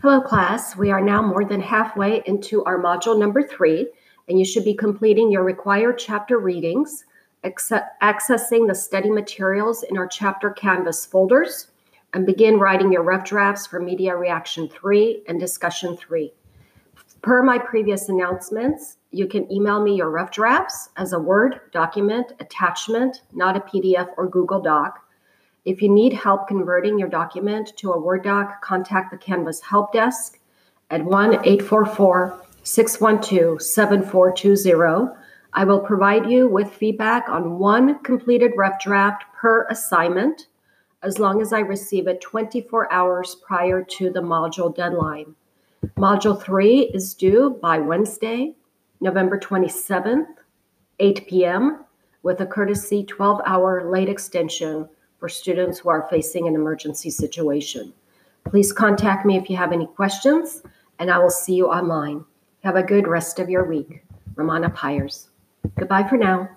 Hello, class. We are now more than halfway into our module number three, and you should be completing your required chapter readings, accessing the study materials in our chapter Canvas folders, and begin writing your rough drafts for media reaction three and discussion three. Per my previous announcements, you can email me your rough drafts as a Word document attachment, not a PDF or Google Doc if you need help converting your document to a Word doc, contact the Canvas Help Desk at 1 844 612 7420. I will provide you with feedback on one completed rough draft per assignment as long as I receive it 24 hours prior to the module deadline. Module 3 is due by Wednesday, November 27th, 8 p.m., with a courtesy 12 hour late extension for students who are facing an emergency situation. Please contact me if you have any questions, and I will see you online. Have a good rest of your week. Romana Pyers. Goodbye for now.